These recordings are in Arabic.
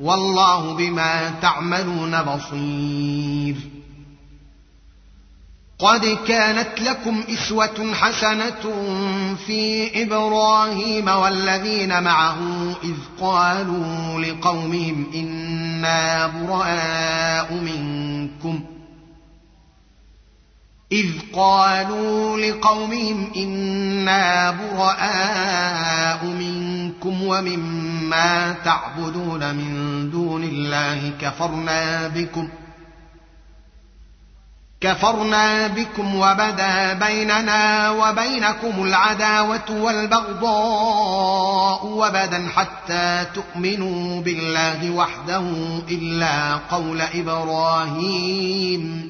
والله بما تعملون بصير. قد كانت لكم اسوه حسنة في إبراهيم والذين معه إذ قالوا لقومهم إنا براء منكم. إذ قالوا لقومهم إنا براء منكم ومما تعبدون من دون الله كفرنا بكم كفرنا بكم وبدا بيننا وبينكم العداوة والبغضاء وبدا حتى تؤمنوا بالله وحده إلا قول إبراهيم.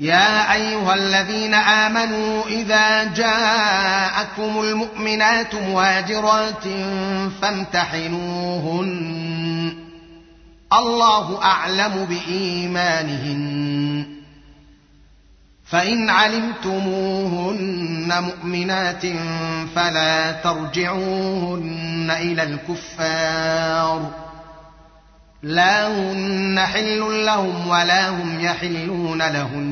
يا أيها الذين آمنوا إذا جاءكم المؤمنات مهاجرات فامتحنوهن. الله أعلم بإيمانهن. فإن علمتموهن مؤمنات فلا ترجعوهن إلى الكفار. لا هن حل لهم ولا هم يحلون لهن.